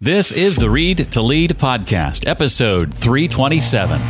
This is the Read to Lead podcast, episode 327.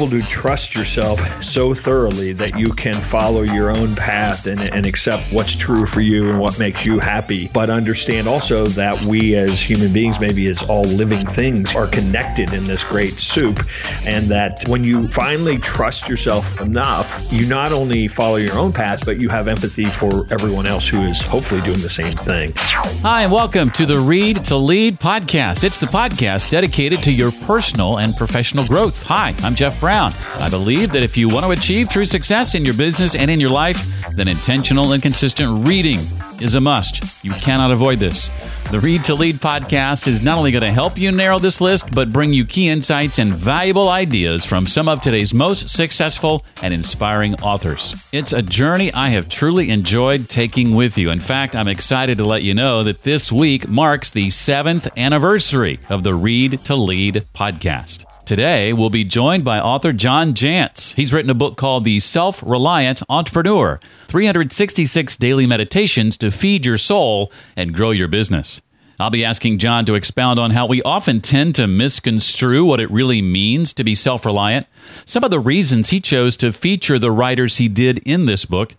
Able to trust yourself so thoroughly that you can follow your own path and, and accept what's true for you and what makes you happy. But understand also that we as human beings, maybe as all living things, are connected in this great soup. And that when you finally trust yourself enough, you not only follow your own path, but you have empathy for everyone else who is hopefully doing the same thing. Hi, and welcome to the Read to Lead podcast. It's the podcast dedicated to your personal and professional growth. Hi, I'm Jeff Brown. I believe that if you want to achieve true success in your business and in your life, then intentional and consistent reading is a must. You cannot avoid this. The Read to Lead podcast is not only going to help you narrow this list, but bring you key insights and valuable ideas from some of today's most successful and inspiring authors. It's a journey I have truly enjoyed taking with you. In fact, I'm excited to let you know that this week marks the seventh anniversary of the Read to Lead podcast. Today, we'll be joined by author John Jantsch. He's written a book called The Self Reliant Entrepreneur 366 Daily Meditations to Feed Your Soul and Grow Your Business. I'll be asking John to expound on how we often tend to misconstrue what it really means to be self reliant, some of the reasons he chose to feature the writers he did in this book,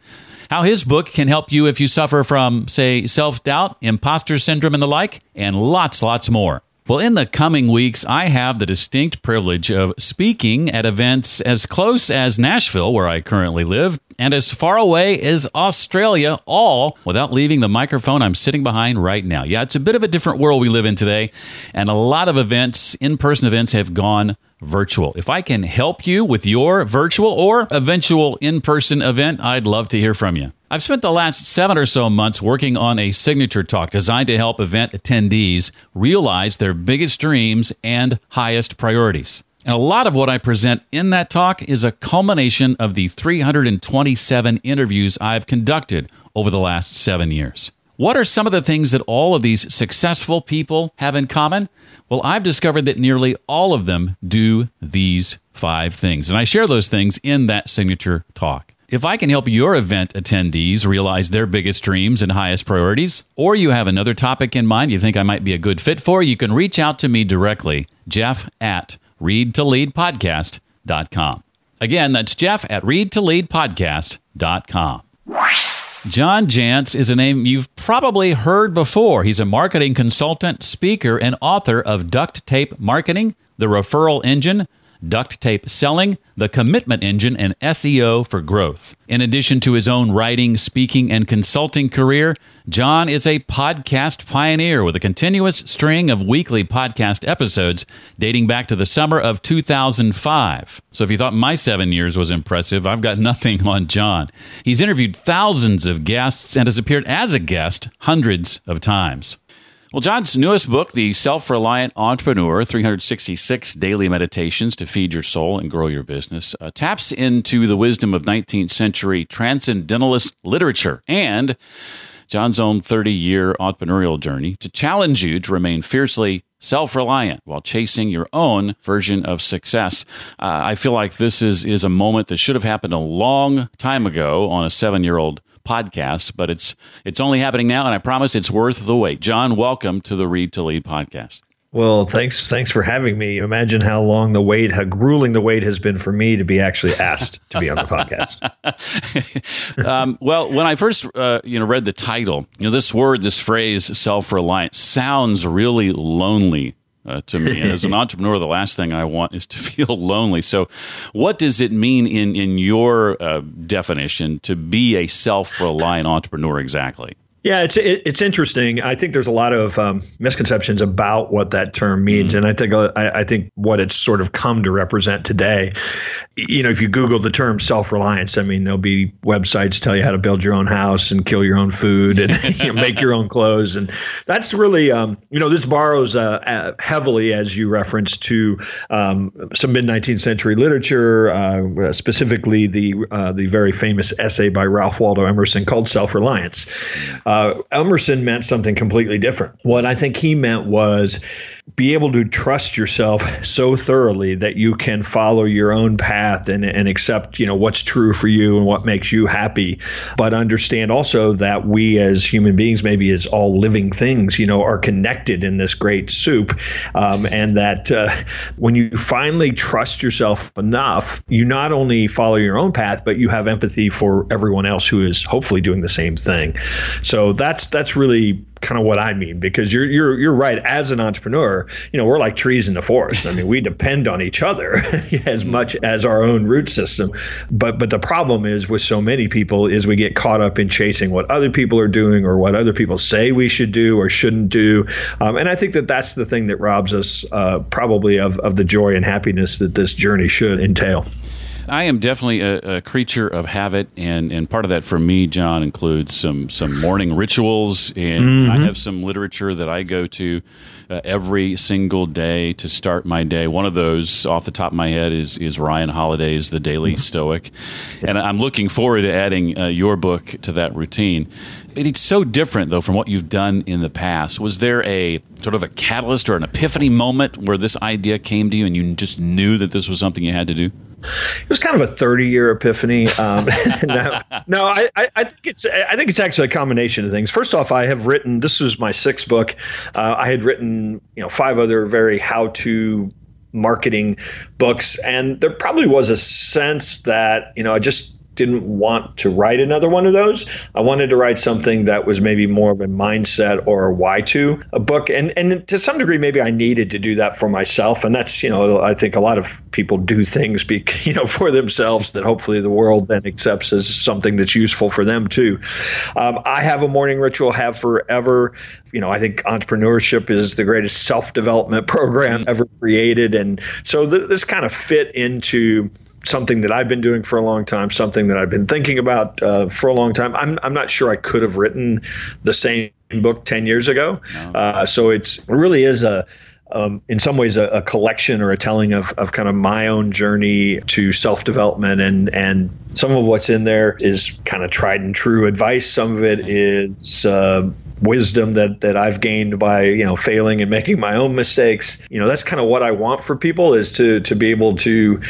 how his book can help you if you suffer from, say, self doubt, imposter syndrome, and the like, and lots, lots more. Well, in the coming weeks, I have the distinct privilege of speaking at events as close as Nashville, where I currently live, and as far away as Australia, all without leaving the microphone I'm sitting behind right now. Yeah, it's a bit of a different world we live in today, and a lot of events, in person events, have gone virtual. If I can help you with your virtual or eventual in person event, I'd love to hear from you. I've spent the last seven or so months working on a signature talk designed to help event attendees realize their biggest dreams and highest priorities. And a lot of what I present in that talk is a culmination of the 327 interviews I've conducted over the last seven years. What are some of the things that all of these successful people have in common? Well, I've discovered that nearly all of them do these five things. And I share those things in that signature talk. If I can help your event attendees realize their biggest dreams and highest priorities, or you have another topic in mind you think I might be a good fit for, you can reach out to me directly, Jeff at readtoleadpodcast.com. Again, that's Jeff at readtoleadpodcast.com. John Jantsch is a name you've probably heard before. He's a marketing consultant, speaker, and author of Duct Tape Marketing, The Referral Engine, duct tape selling, the commitment engine, and SEO for growth. In addition to his own writing, speaking, and consulting career, John is a podcast pioneer with a continuous string of weekly podcast episodes dating back to the summer of 2005. So if you thought my seven years was impressive, I've got nothing on John. He's interviewed thousands of guests and has appeared as a guest hundreds of times. Well, John's newest book, The Self Reliant Entrepreneur 366 Daily Meditations to Feed Your Soul and Grow Your Business, uh, taps into the wisdom of 19th century transcendentalist literature and John's own 30 year entrepreneurial journey to challenge you to remain fiercely self reliant while chasing your own version of success. Uh, I feel like this is, is a moment that should have happened a long time ago on a seven year old podcast, but it's it's only happening now, and I promise it's worth the wait. John, welcome to the Read to Lead podcast. Well, thanks thanks for having me. Imagine how long the wait, how grueling the wait has been for me to be actually asked to be on the podcast. um, well, when I first uh, you know read the title, you know this word, this phrase, self reliant, sounds really lonely uh, to me. And as an entrepreneur, the last thing I want is to feel lonely. So, what does it mean in in your uh, definition to be a self reliant entrepreneur exactly? Yeah, it's it, it's interesting. I think there's a lot of um, misconceptions about what that term means, mm-hmm. and I think uh, I, I, think what it's sort of come to represent today. You know, if you Google the term self-reliance, I mean, there'll be websites tell you how to build your own house and kill your own food and you know, make your own clothes, and that's really um, you know this borrows uh, uh, heavily, as you referenced, to um, some mid 19th century literature, uh, specifically the uh, the very famous essay by Ralph Waldo Emerson called Self-Reliance. Uh, Emerson meant something completely different. What I think he meant was be able to trust yourself so thoroughly that you can follow your own path and, and accept you know what's true for you and what makes you happy. But understand also that we as human beings maybe as all living things you know are connected in this great soup um, and that uh, when you finally trust yourself enough you not only follow your own path but you have empathy for everyone else who is hopefully doing the same thing. So that's that's really kind of what I mean because you're you're you're right as an entrepreneur you know we're like trees in the forest I mean we depend on each other as mm-hmm. much as our own root system but but the problem is with so many people is we get caught up in chasing what other people are doing or what other people say we should do or shouldn't do um, and I think that that's the thing that robs us uh, probably of of the joy and happiness that this journey should entail. I am definitely a, a, creature of habit, and, and part of that for me, John, includes some some morning rituals, and mm-hmm. I have some literature that I go to uh, every single day to start my day. One of those, off the top of my head, is is Ryan Holiday's The Daily mm-hmm. Stoic, and I'm looking forward to adding uh, your book to that routine. It's so different, though, from what you've done in the past. Was there a sort of a catalyst or an epiphany moment where this idea came to you and you just knew that this was something you had to do? It was kind of a 30 year epiphany. Um, no, no I, I, think it's I think it's actually a combination of things. First off, I have written this was my sixth book. Uh, I had written you know five other very how to marketing books, and there probably was a sense that you know I just didn't want to write another one of those. I wanted to write something that was maybe more of a mindset or a why to a book. And and to some degree, maybe I needed to do that for myself. And that's, you know, I think a lot of people do things, be, you know, for themselves that hopefully the world then accepts as something that's useful for them too. Um, I have a morning ritual, have forever. You know, I think entrepreneurship is the greatest self development program ever created. And so th- this kind of fit into something that I've been doing for a long time, something that I've been thinking about uh, for a long time. I'm, I'm not sure I could have written the same book 10 years ago. No. Uh, so it's it really is a, um, in some ways a, a, collection or a telling of, of kind of my own journey to self development and and some of what's in there is kind of tried and true advice. Some of it is uh, wisdom that that I've gained by you know failing and making my own mistakes. You know that's kind of what I want for people is to to be able to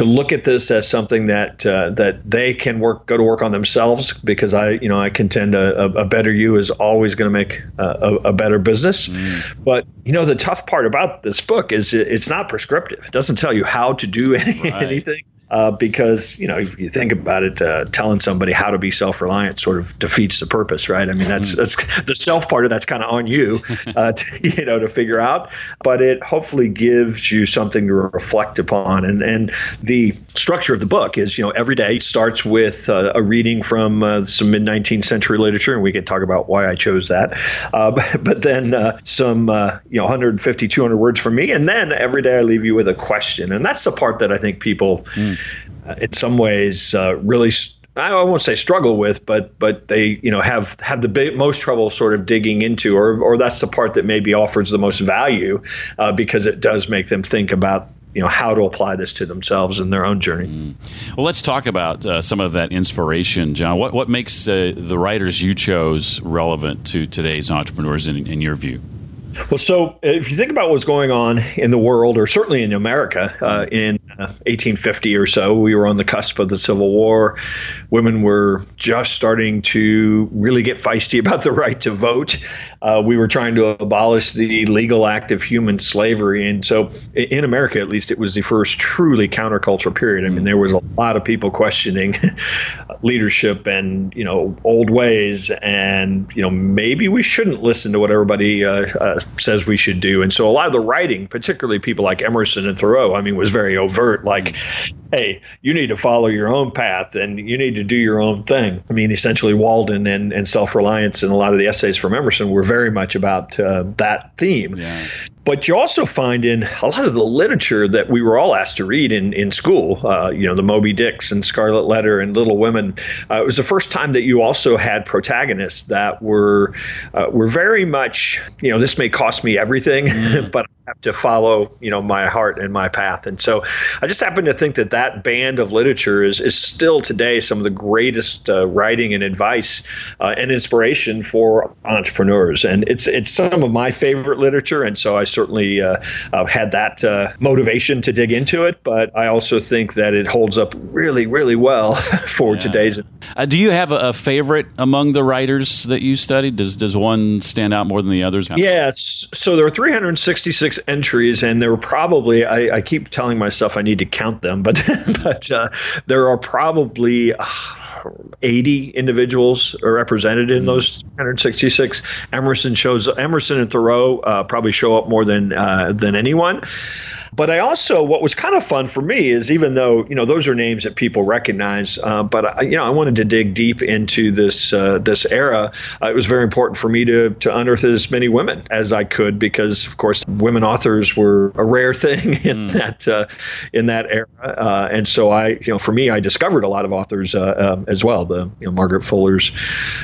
to look at this as something that uh, that they can work go to work on themselves because I you know I contend a, a better you is always going to make a, a, better business. Mm. But you know the tough part about this book is it's not prescriptive. It doesn't tell you how to do any, right. anything uh, because you know if you think about it, uh, telling somebody how to be self-reliant sort of defeats the purpose, right? I mean, that's mm. that's the self part of that's kind of on you, uh, to, you know, to figure out. But it hopefully gives you something to reflect upon, and and the structure of the book is you know every day starts with uh, a reading from uh, some mid 19th century literature, and we can talk about why I chose that. Uh, but, but, then some you know 150 200 words from me, and then every day I leave you with a question, and that's the part that I think people. Mm in some ways uh, really I won't say struggle with, but but they you know have have the big, most trouble sort of digging into, or or that's the part that maybe offers the most value uh, because it does make them think about you know how to apply this to themselves in their own journey. Mm. Well, let's talk about uh, some of that inspiration, John. What what makes uh, the writers you chose relevant to today's entrepreneurs in, in your view? Well, so if you think about what's going on in the world, or certainly in America, uh, in 1850 uh, or so, we were on the cusp of the Civil War. Women were just starting to really get feisty about the right to vote. Uh, we were trying to abolish the legal act of human slavery. And so, in America, at least, it was the first truly countercultural period. I mean, there was a lot of people questioning leadership and, you know, old ways. And, you know, maybe we shouldn't listen to what everybody uh, uh, says we should do. And so, a lot of the writing, particularly people like Emerson and Thoreau, I mean, was very overt like, hey, you need to follow your own path and you need to do your own thing. I mean, essentially, Walden and, and self reliance and a lot of the essays from Emerson were very much about uh, that theme. Yeah. But you also find in a lot of the literature that we were all asked to read in, in school, uh, you know, the Moby Dicks and Scarlet Letter and Little Women. Uh, it was the first time that you also had protagonists that were uh, were very much, you know, this may cost me everything, mm. but have to follow, you know, my heart and my path. And so I just happen to think that that band of literature is, is still today some of the greatest uh, writing and advice uh, and inspiration for entrepreneurs. And it's it's some of my favorite literature. And so I certainly uh, had that uh, motivation to dig into it. But I also think that it holds up really, really well for yeah. today's. Uh, do you have a, a, favorite among the writers that you studied? Does does one stand out more than the others? Yes. So there are 366 entries, and there were probably I, I keep telling myself I need to count them, but but uh, there are probably. Uh, 80 individuals are represented in those 166. Emerson shows Emerson and Thoreau uh, probably show up more than uh, than anyone. But I also, what was kind of fun for me is even though you know those are names that people recognize, uh, but I, you know I wanted to dig deep into this uh, this era. Uh, it was very important for me to to unearth as many women as I could because, of course, women authors were a rare thing in mm. that uh, in that era, uh, and so I you know for me I discovered a lot of authors uh, um, as well. The you know Margaret Fullers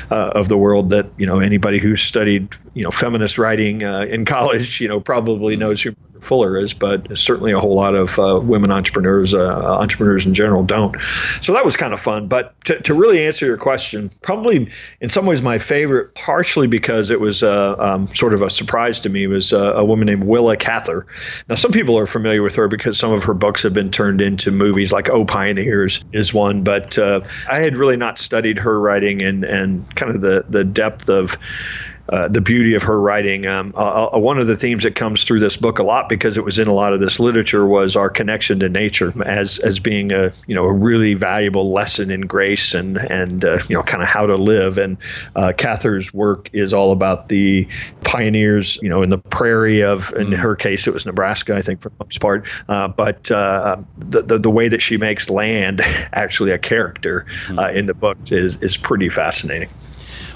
of the world that you know anybody who studied you know feminist writing in college you know probably hmm. knows who Fuller is, but certainly a whole lot of uh, women entrepreneurs, uh, entrepreneurs in general, don't. So that was kind of fun. But to, to really answer your question, probably in some ways my favorite, partially because it was uh, um, sort of a surprise to me, was uh, a woman named Willa Cather. Now, some people are familiar with her because some of her books have been turned into movies, like Oh Pioneers is one. But uh, I had really not studied her writing and, and kind of the, the depth of uh, the beauty of her writing. Um, uh, uh, one of the themes that comes through this book a lot because it was in a lot of this literature was our connection to nature as as being a you know a really valuable lesson in grace and and uh, you know kind of how to live. And uh, Cather's work is all about the pioneers, you know, in the prairie of in mm. her case it was Nebraska, I think for the most part. but the, the, the way that she makes land actually a character mm. in the book is is pretty fascinating.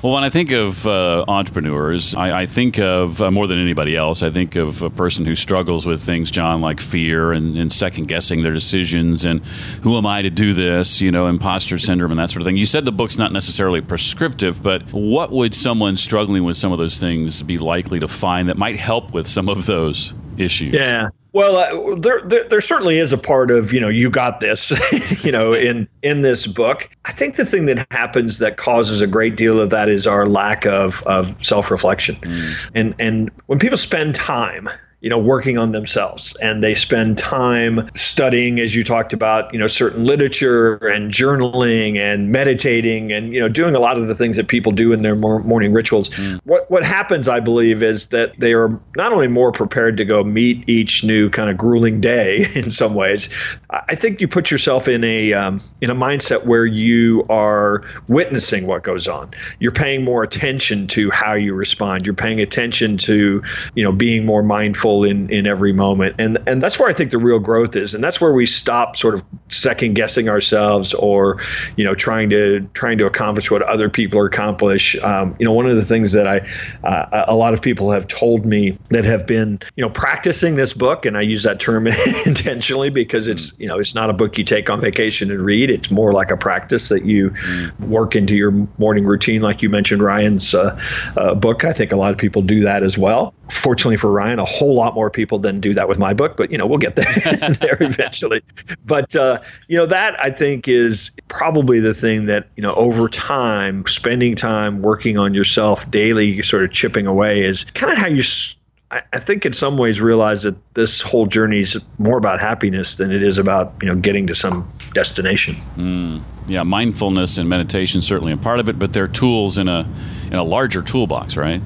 Well, when I think of uh, entrepreneurs, I, I, think of uh, more than anybody else. I think of a person who struggles with things, John, like fear and, and, second guessing their decisions and who am I to do this, you know, imposter syndrome and that sort of thing. You said the book's not necessarily prescriptive, but what would someone struggling with some of those things be likely to find that might help with some of those issues? Yeah. Well, uh, there, there, there certainly is a part of you know you got this, you know, in in this book. I think the thing that happens that causes a great deal of that is our lack of of self reflection, mm. and and when people spend time you know working on themselves. And they spend time studying as you talked about you know certain literature and journaling and meditating and you know doing a lot of the things that people do in their morning rituals. Mm. what what happens i believe is that they are not only more prepared to go meet each new kind of grueling day in some ways i think you put yourself in a um, in a mindset where you are witnessing what goes on. You're paying more attention to how you respond. You're paying attention to you know being more mindful in in every moment. And and that's where i think the real growth is. And that's where we stop sort of second guessing ourselves or you know trying to trying to accomplish what other people accomplish. Um, you know one of the things that i uh, a lot of people have told me that have been you know practicing this book and i use that term intentionally because it's you know it's not a book you take on vacation and read. It's more like a practice that you work into your morning routine like you mentioned ryan's uh, uh, book. I think a lot of people do that as well. Fortunately for ryan a whole lot more people than do that with my book, but you know we'll get there, there eventually. But uh, you know that I think is probably the thing that you know over time, spending time working on yourself daily, sort of chipping away, is kind of how you. I think in some ways realize that this whole journey is more about happiness than it is about you know getting to some destination. Mm, yeah, mindfulness and meditation certainly a part of it, but they're tools in a in a larger toolbox, right?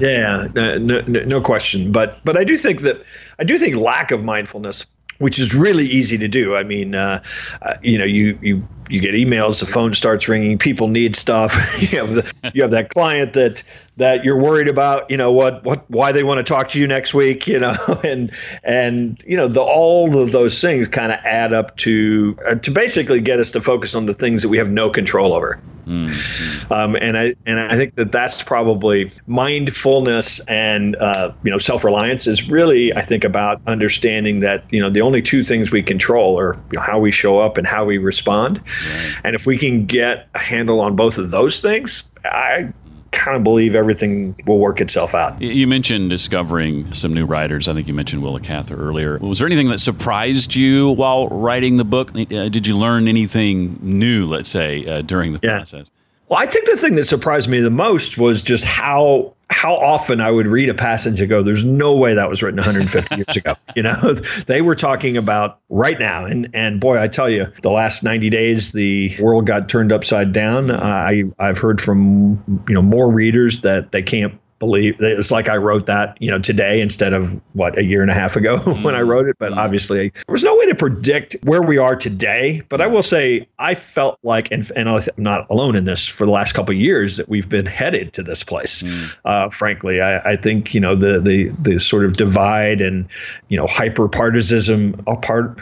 Yeah, no, no, no question. But but I do think that I do think lack of mindfulness which is really easy to do. I mean, uh, uh, you know, you you you get emails, the phone starts ringing, people need stuff. you have the, you have that client that that you're worried about, you know, what what why they want to talk to you next week, you know, and and you know, the all of those things kind of add up to uh, to basically get us to focus on the things that we have no control over. Mm-hmm. Um, and I and I think that that's probably mindfulness and uh, you know self reliance is really I think about understanding that you know the only two things we control are you know, how we show up and how we respond, right. and if we can get a handle on both of those things, I kind of believe everything will work itself out. You mentioned discovering some new writers. I think you mentioned Willa Cather earlier. Was there anything that surprised you while writing the book? Uh, did you learn anything new, let's say, uh, during the yeah. process? Well, I think the thing that surprised me the most was just how how often I would read a passage and go, "There's no way that was written 150 years ago." You know, they were talking about right now, and and boy, I tell you, the last 90 days, the world got turned upside down. I I've heard from you know more readers that they can't believe it's like I wrote that, you know, today instead of what a year and a half ago when I mm. wrote it. But mm. obviously, there was no way to predict where we are today. But I will say, I felt like, and, and I'm not alone in this for the last couple of years, that we've been headed to this place. Mm. Uh, frankly, I, I, think you know the the the sort of divide and you know hyper partisanism apart.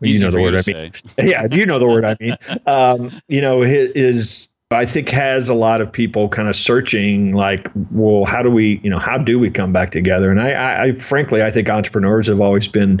You know the word I mean. yeah, you know the word I mean. Um, you know, is I think has a lot of people kind of searching like, well, how do we, you know, how do we come back together? And I, I, I frankly, I think entrepreneurs have always been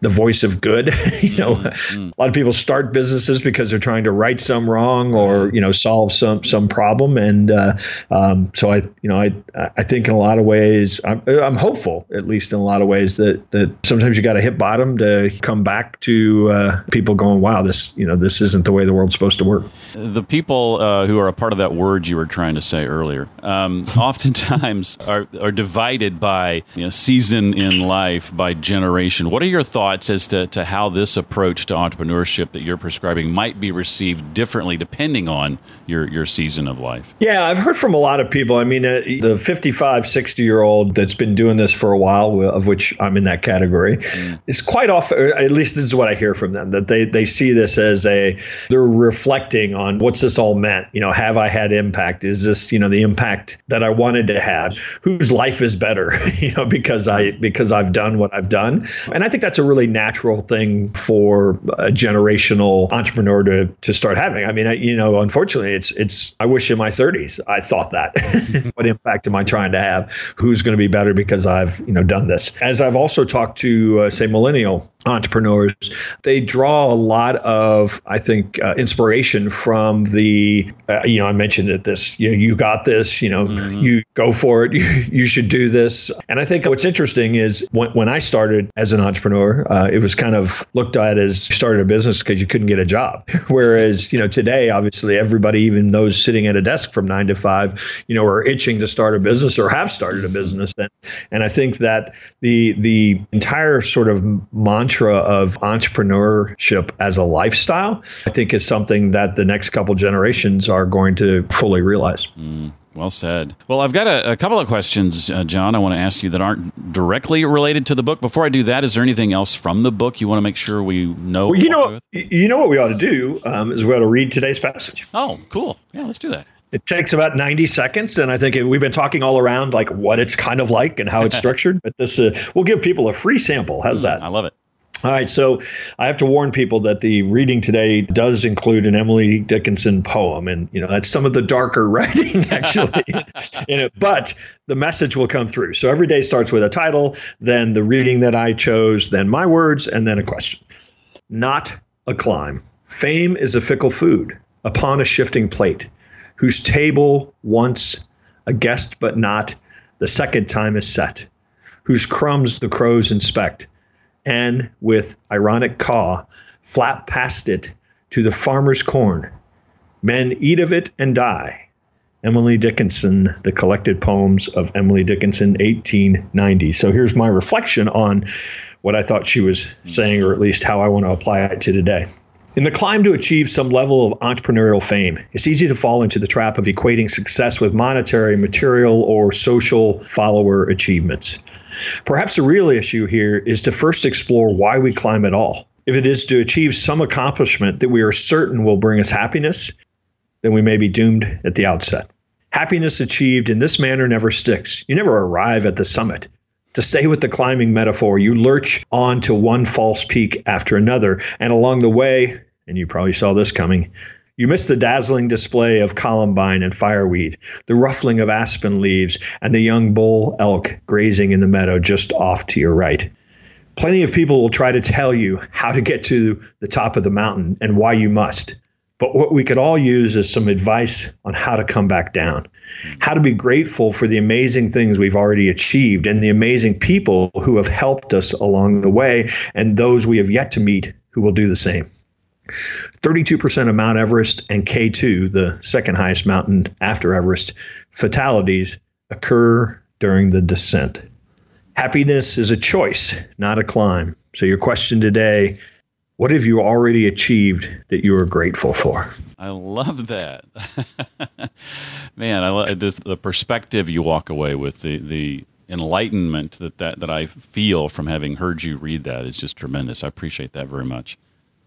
the voice of good. you know, mm-hmm. a lot of people start businesses because they're trying to right some wrong or you know solve some some problem. And uh, um, so I, you know, I I think in a lot of ways, I'm, I'm hopeful, at least in a lot of ways, that that sometimes you got to hit bottom to come back to uh, people going, wow, this, you know, this isn't the way the world's supposed to work. The people. Uh, uh, who are a part of that word you were trying to say earlier, um, oftentimes are, are divided by you know, season in life, by generation. What are your thoughts as to, to how this approach to entrepreneurship that you're prescribing might be received differently depending on your, your season of life? Yeah, I've heard from a lot of people. I mean, uh, the 55, 60 year old that's been doing this for a while, of which I'm in that category, mm. is quite often, at least this is what I hear from them, that they, they see this as a, they're reflecting on what's this all meant you know, have I had impact? Is this, you know, the impact that I wanted to have? Whose life is better, you know, because I because I've done what I've done. And I think that's a really natural thing for a generational entrepreneur to to start having. I mean, I, you know, unfortunately, it's it's. I wish in my 30s I thought that. what impact am I trying to have? Who's going to be better because I've you know done this? As I've also talked to uh, say millennial entrepreneurs, they draw a lot of I think uh, inspiration from the uh, you know, I mentioned it this, you know, you got this, you know, mm-hmm. you go for it, you, you should do this. And I think what's interesting is when, when I started as an entrepreneur, uh, it was kind of looked at as you started a business because you couldn't get a job. Whereas, you know, today, obviously, everybody, even those sitting at a desk from nine to five, you know, are itching to start a business or have started a mm-hmm. business. And, and I think that the, the entire sort of mantra of entrepreneurship as a lifestyle, I think is something that the next couple generations are going to fully realize. Mm. Well said. Well, I've got a, a couple of questions, uh, John, I want to ask you that aren't directly related to the book. Before I do that, is there anything else from the book you want to make sure we know? Well, you know, you know what we ought to do um, is we ought to read today's passage. Oh, cool. Yeah, let's do that. It takes about 90 seconds, and I think we've been talking all around like what it's kind of like and how it's structured. but this, uh, we'll give people a free sample. How's mm, that? I love it. All right, so I have to warn people that the reading today does include an Emily Dickinson poem, and you know that's some of the darker writing actually in it. But the message will come through. So every day starts with a title, then the reading that I chose, then my words, and then a question. Not a climb. Fame is a fickle food upon a shifting plate, whose table once a guest but not, the second time is set, whose crumbs the crows inspect and with ironic caw flap past it to the farmer's corn. Men eat of it and die. Emily Dickinson, the collected poems of Emily Dickinson, 1890. So here's my reflection on what I thought she was hmm. saying, or at least how I want to apply it to today. In the climb to achieve some level of entrepreneurial fame, it's easy to fall into the trap of equating success with monetary, material, or social follower achievements. Perhaps the real issue here is to first explore why we climb at all. If it is to achieve some accomplishment that we are certain will bring us happiness, then we may be doomed at the outset. Happiness achieved in this manner never sticks. You never arrive at the summit. To stay with the climbing metaphor, you lurch on to one false peak after another, and along the way, and you probably saw this coming, you miss the dazzling display of columbine and fireweed, the ruffling of aspen leaves, and the young bull elk grazing in the meadow just off to your right. Plenty of people will try to tell you how to get to the top of the mountain and why you must. But what we could all use is some advice on how to come back down, hmm. how to be grateful for the amazing things we've already achieved and the amazing people who have helped us along the way and those we have yet to meet who will do the same. 32% of Mount Everest and K2, the second highest mountain after Everest, fatalities occur during the descent. Happiness is a choice, not a climb. So, your question today what have you already achieved that you are grateful for? I love that. Man, I love this, the perspective you walk away with, the, the enlightenment that, that, that I feel from having heard you read that is just tremendous. I appreciate that very much.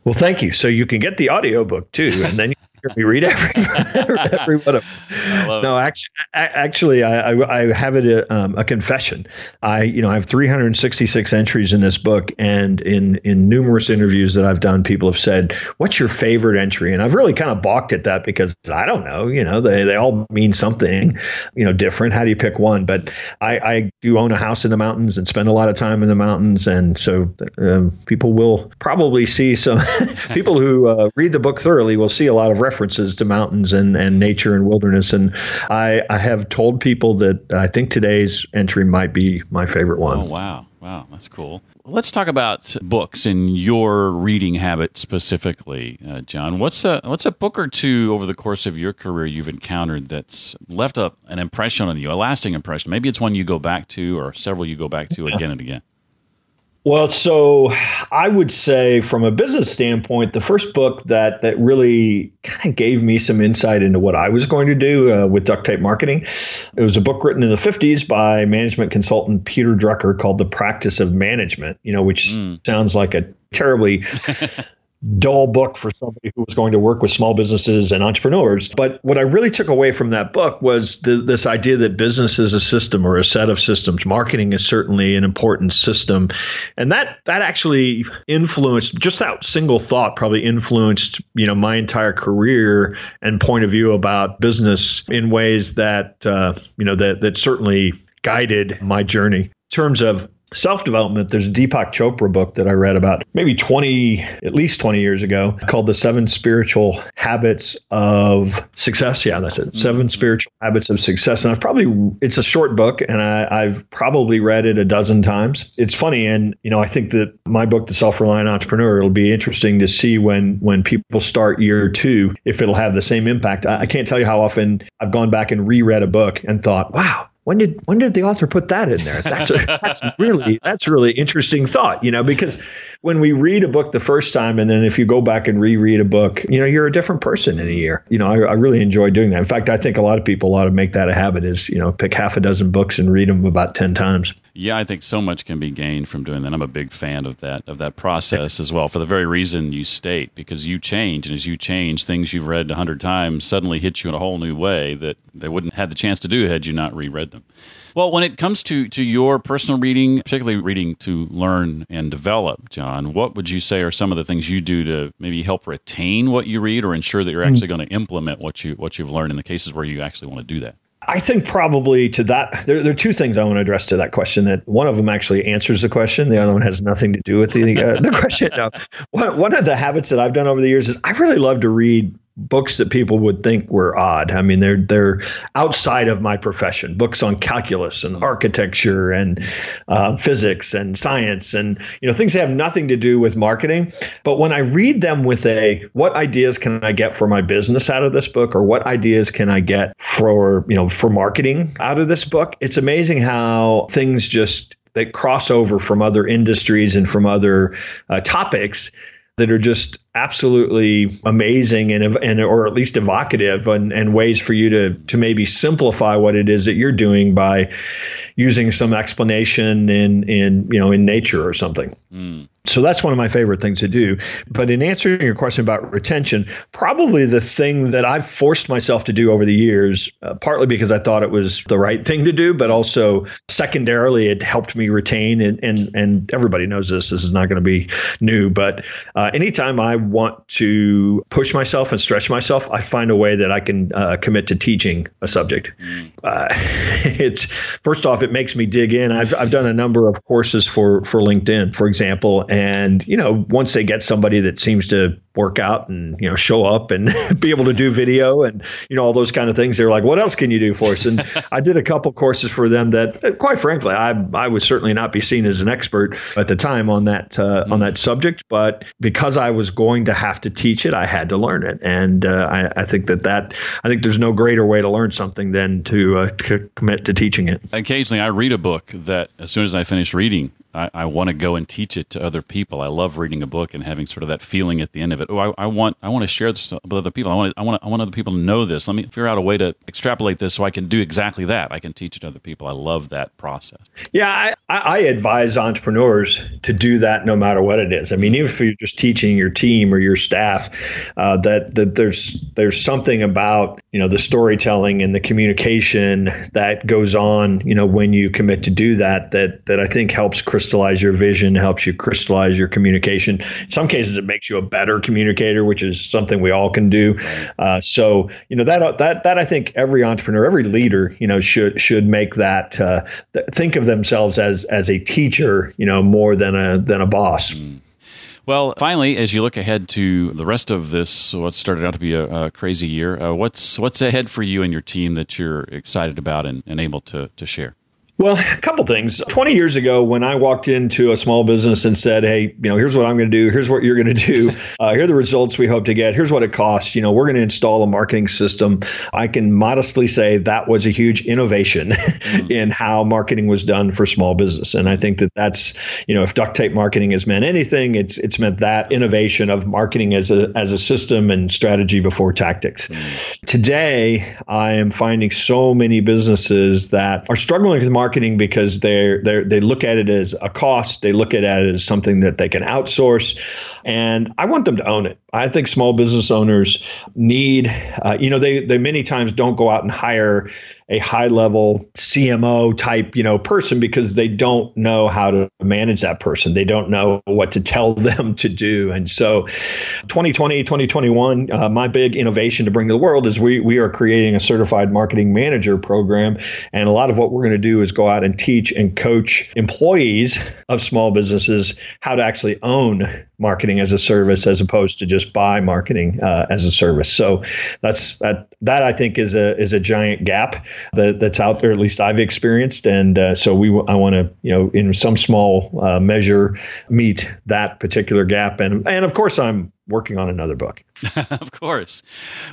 Well, thank you. So you can get the audiobook too, and then you we read every, every one of them. No, actually, actually, I, I, I have it a, um, a, confession. I, you know, I have 366 entries in this book, and in in numerous interviews that I've done, people have said, "What's your favorite entry?" And I've really kind of balked at that because I don't know. You know, they they all mean something, you know, different. How do you pick one? But I, I do own a house in the mountains and spend a lot of time in the mountains, and so um, people will probably see some people who uh, read the book thoroughly will see a lot of references references to mountains and, and nature and wilderness. And I, I have told people that I think today's entry might be my favorite one. Oh, wow. Wow. That's cool. Let's talk about books and your reading habit specifically, uh, John. What's a what's a book or two over the course of your career you've encountered that's left a, an impression on you, a lasting impression? Maybe it's one you go back to, or several you go back to again and again. Well, so I would say from a business standpoint, the first book that that really kind of gave me some insight into what I was going to do uh, with duct tape marketing. It was a book written in the 50s by management consultant Peter Drucker called The Practice of Management, you know, which mm. sounds like a terribly dull book for somebody who was going to work with small businesses and entrepreneurs. But what I really took away from that book was the, this idea that business is a system or a set of systems. Marketing is certainly an important system, and that that actually influenced just that single thought probably influenced you know my entire career and point of view about business in ways that uh, you know that that certainly guided my journey. In terms of self development, there's a Deepak Chopra book that I read about maybe 20, at least 20 years ago, called The Seven Spiritual Habits of Success. Yeah, that's it. Mm-hmm. Seven Spiritual Habits of Success. And I've probably, it's a short book and I, I've probably read it a dozen times. It's funny. And, you know, I think that my book, The Self Reliant Entrepreneur, it'll be interesting to see when, when people start year two, if it'll have the same impact. I, I can't tell you how often I've gone back and reread a book and thought, wow, when did when did the author put that in there? That's a, that's really that's really interesting thought, you know, because when we read a book the first time, and then if you go back and reread a book, you know, you're a different person in a year. You know, I, I really enjoy doing that. In fact, I think a lot of people ought to make that a habit. Is you know, pick half a dozen books and read them about ten times. Yeah, I think so much can be gained from doing that. I'm a big fan of that of that process as well, for the very reason you state, because you change, and as you change, things you've read a hundred times suddenly hit you in a whole new way that they wouldn't have the chance to do had you not reread them. Well, when it comes to to your personal reading, particularly reading to learn and develop, John, what would you say are some of the things you do to maybe help retain what you read or ensure that you're actually mm-hmm. going to implement what you what you've learned in the cases where you actually want to do that? I think probably to that, there, there, are two things I want to address to that question. That one of them actually answers the question, the other one has nothing to do with the uh, the question. No. One, one of the habits that I've done over the years is I really love to read books that people would think were odd. I mean, they're they're outside of my profession. Books on calculus and architecture and uh, physics and science and you know things that have nothing to do with marketing. But when I read them with a what ideas can I get for my business out of this book, or what ideas can I get for you know for marketing out of this book, it's amazing how things just they cross over from other industries and from other uh, topics that are just absolutely amazing and, and or at least evocative and, and ways for you to to maybe simplify what it is that you're doing by using some explanation in in you know in nature or something. Mm. So that's one of my favorite things to do. But in answering your question about retention, probably the thing that I've forced myself to do over the years, uh, partly because I thought it was the right thing to do, but also secondarily it helped me retain. And and, and everybody knows this. This is not going to be new. But uh, anytime I want to push myself and stretch myself, I find a way that I can uh, commit to teaching a subject. Mm. it's first off, it makes me dig in. I've I've done a number of courses for for LinkedIn, for example And, you know, once they get somebody that seems to work out and, you know, show up and be able to do video and, you know, all those kind of things, they're like, what else can you do for us? And I did a couple courses for them that, uh, quite frankly, I, I would certainly not be seen as an expert at the time on that, uh, mm-hmm. on that subject. But because I was going to have to teach it, I had to learn it. And uh, I, I, think that that, I think there's no greater way to learn something than to, uh, to commit to teaching it. Occasionally I read a book that as soon as I finish reading, I, I want to go and teach it to other people. I love reading a book and having sort of that feeling at the end of it. Oh, I, I want I want to share this with other people. I want I want I want other people to know this. Let me figure out a way to extrapolate this so I can do exactly that. I can teach it to other people. I love that process. Yeah, I, I advise entrepreneurs to do that no matter what it is. I mean, even if you're just teaching your team or your staff, uh, that that there's there's something about you know the storytelling and the communication that goes on. You know, when you commit to do that, that that I think helps crystallize your vision, helps you crystallize your communication. In some cases, it makes you a better communicator, which is something we all can do. Uh, so, you know that that that I think every entrepreneur, every leader, you know, should should make that uh, th- think of themselves as as a teacher, you know, more than a than a boss. Mm. Well, finally, as you look ahead to the rest of this, what started out to be a, a crazy year, uh, what's what's ahead for you and your team that you're excited about and, and able to to share? Well, a couple things. 20 years ago, when I walked into a small business and said, Hey, you know, here's what I'm going to do. Here's what you're going to do. Uh, here are the results we hope to get. Here's what it costs. You know, we're going to install a marketing system. I can modestly say that was a huge innovation mm. in how marketing was done for small business. And I think that that's, you know, if duct tape marketing has meant anything, it's, it's meant that innovation of marketing as a, as a system and strategy before tactics. Mm. Today, I am finding so many businesses that are struggling with marketing marketing because they're, they they look at it as a cost. They look at it as something that they can outsource, and I want them to own it. I think small business owners need, uh, you know, they they many times don't go out and hire a high level CMO type, you know, person because they don't know how to manage that person. They don't know what to tell them to do. And so 2020, 2021, uh, my big innovation to bring to the world is we, we are creating a certified marketing manager program. And a lot of what we're going to do is go out and teach and coach employees of small businesses how to actually own marketing as a service as opposed to just buy marketing uh, as a service. So that's that that I think is a is a giant gap that, that's out there. At least I've experienced, and uh, so we I want to you know in some small uh, measure meet that particular gap, and and of course I'm working on another book. of course.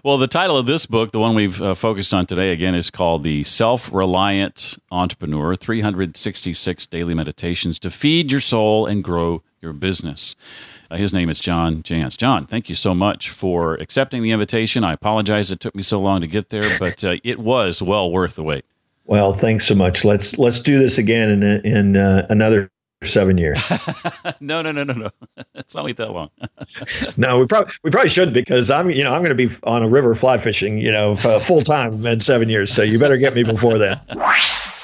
Well, the title of this book, the one we've uh, focused on today, again, is called The Self Reliant Entrepreneur 366 Daily Meditations to Feed Your Soul and Grow Your Business. Uh, his name is John Jantsch. John, thank you so much for accepting the invitation. I apologize it took me so long to get there, but uh, it was well worth the wait. Well, thanks so much. Let's let's do this again in in uh, another seven years. no, no, no, no, no. It's not wait that long. no, we probably we probably should because I'm you know I'm going to be on a river fly fishing you know full time in seven years. So you better get me before then.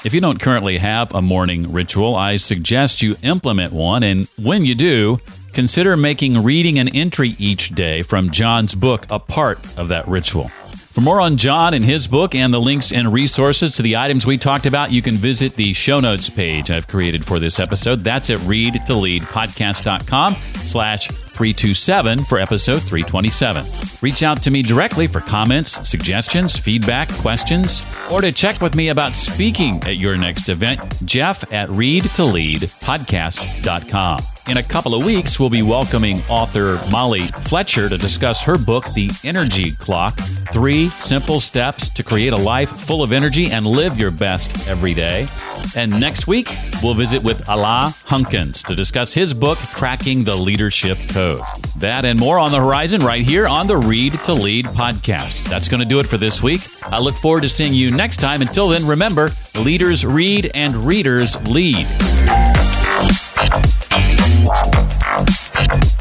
If you don't currently have a morning ritual, I suggest you implement one, and when you do Consider making reading an entry each day from John's book a part of that ritual. For more on John and his book and the links and resources to the items we talked about, you can visit the show notes page I've created for this episode. That's at readtoleadpodcast.com slash 327 for episode 327. Reach out to me directly for comments, suggestions, feedback, questions, or to check with me about speaking at your next event, Jeff at readtoleadpodcast.com. In a couple of weeks, we'll be welcoming author Molly Fletcher to discuss her book, The Energy Clock Three Simple Steps to Create a Life Full of Energy and Live Your Best Every Day. And next week, we'll visit with Alan Hunkins to discuss his book, Cracking the Leadership Code. That and more on the horizon right here on the Read to Lead podcast. That's going to do it for this week. I look forward to seeing you next time. Until then, remember leaders read and readers lead. Música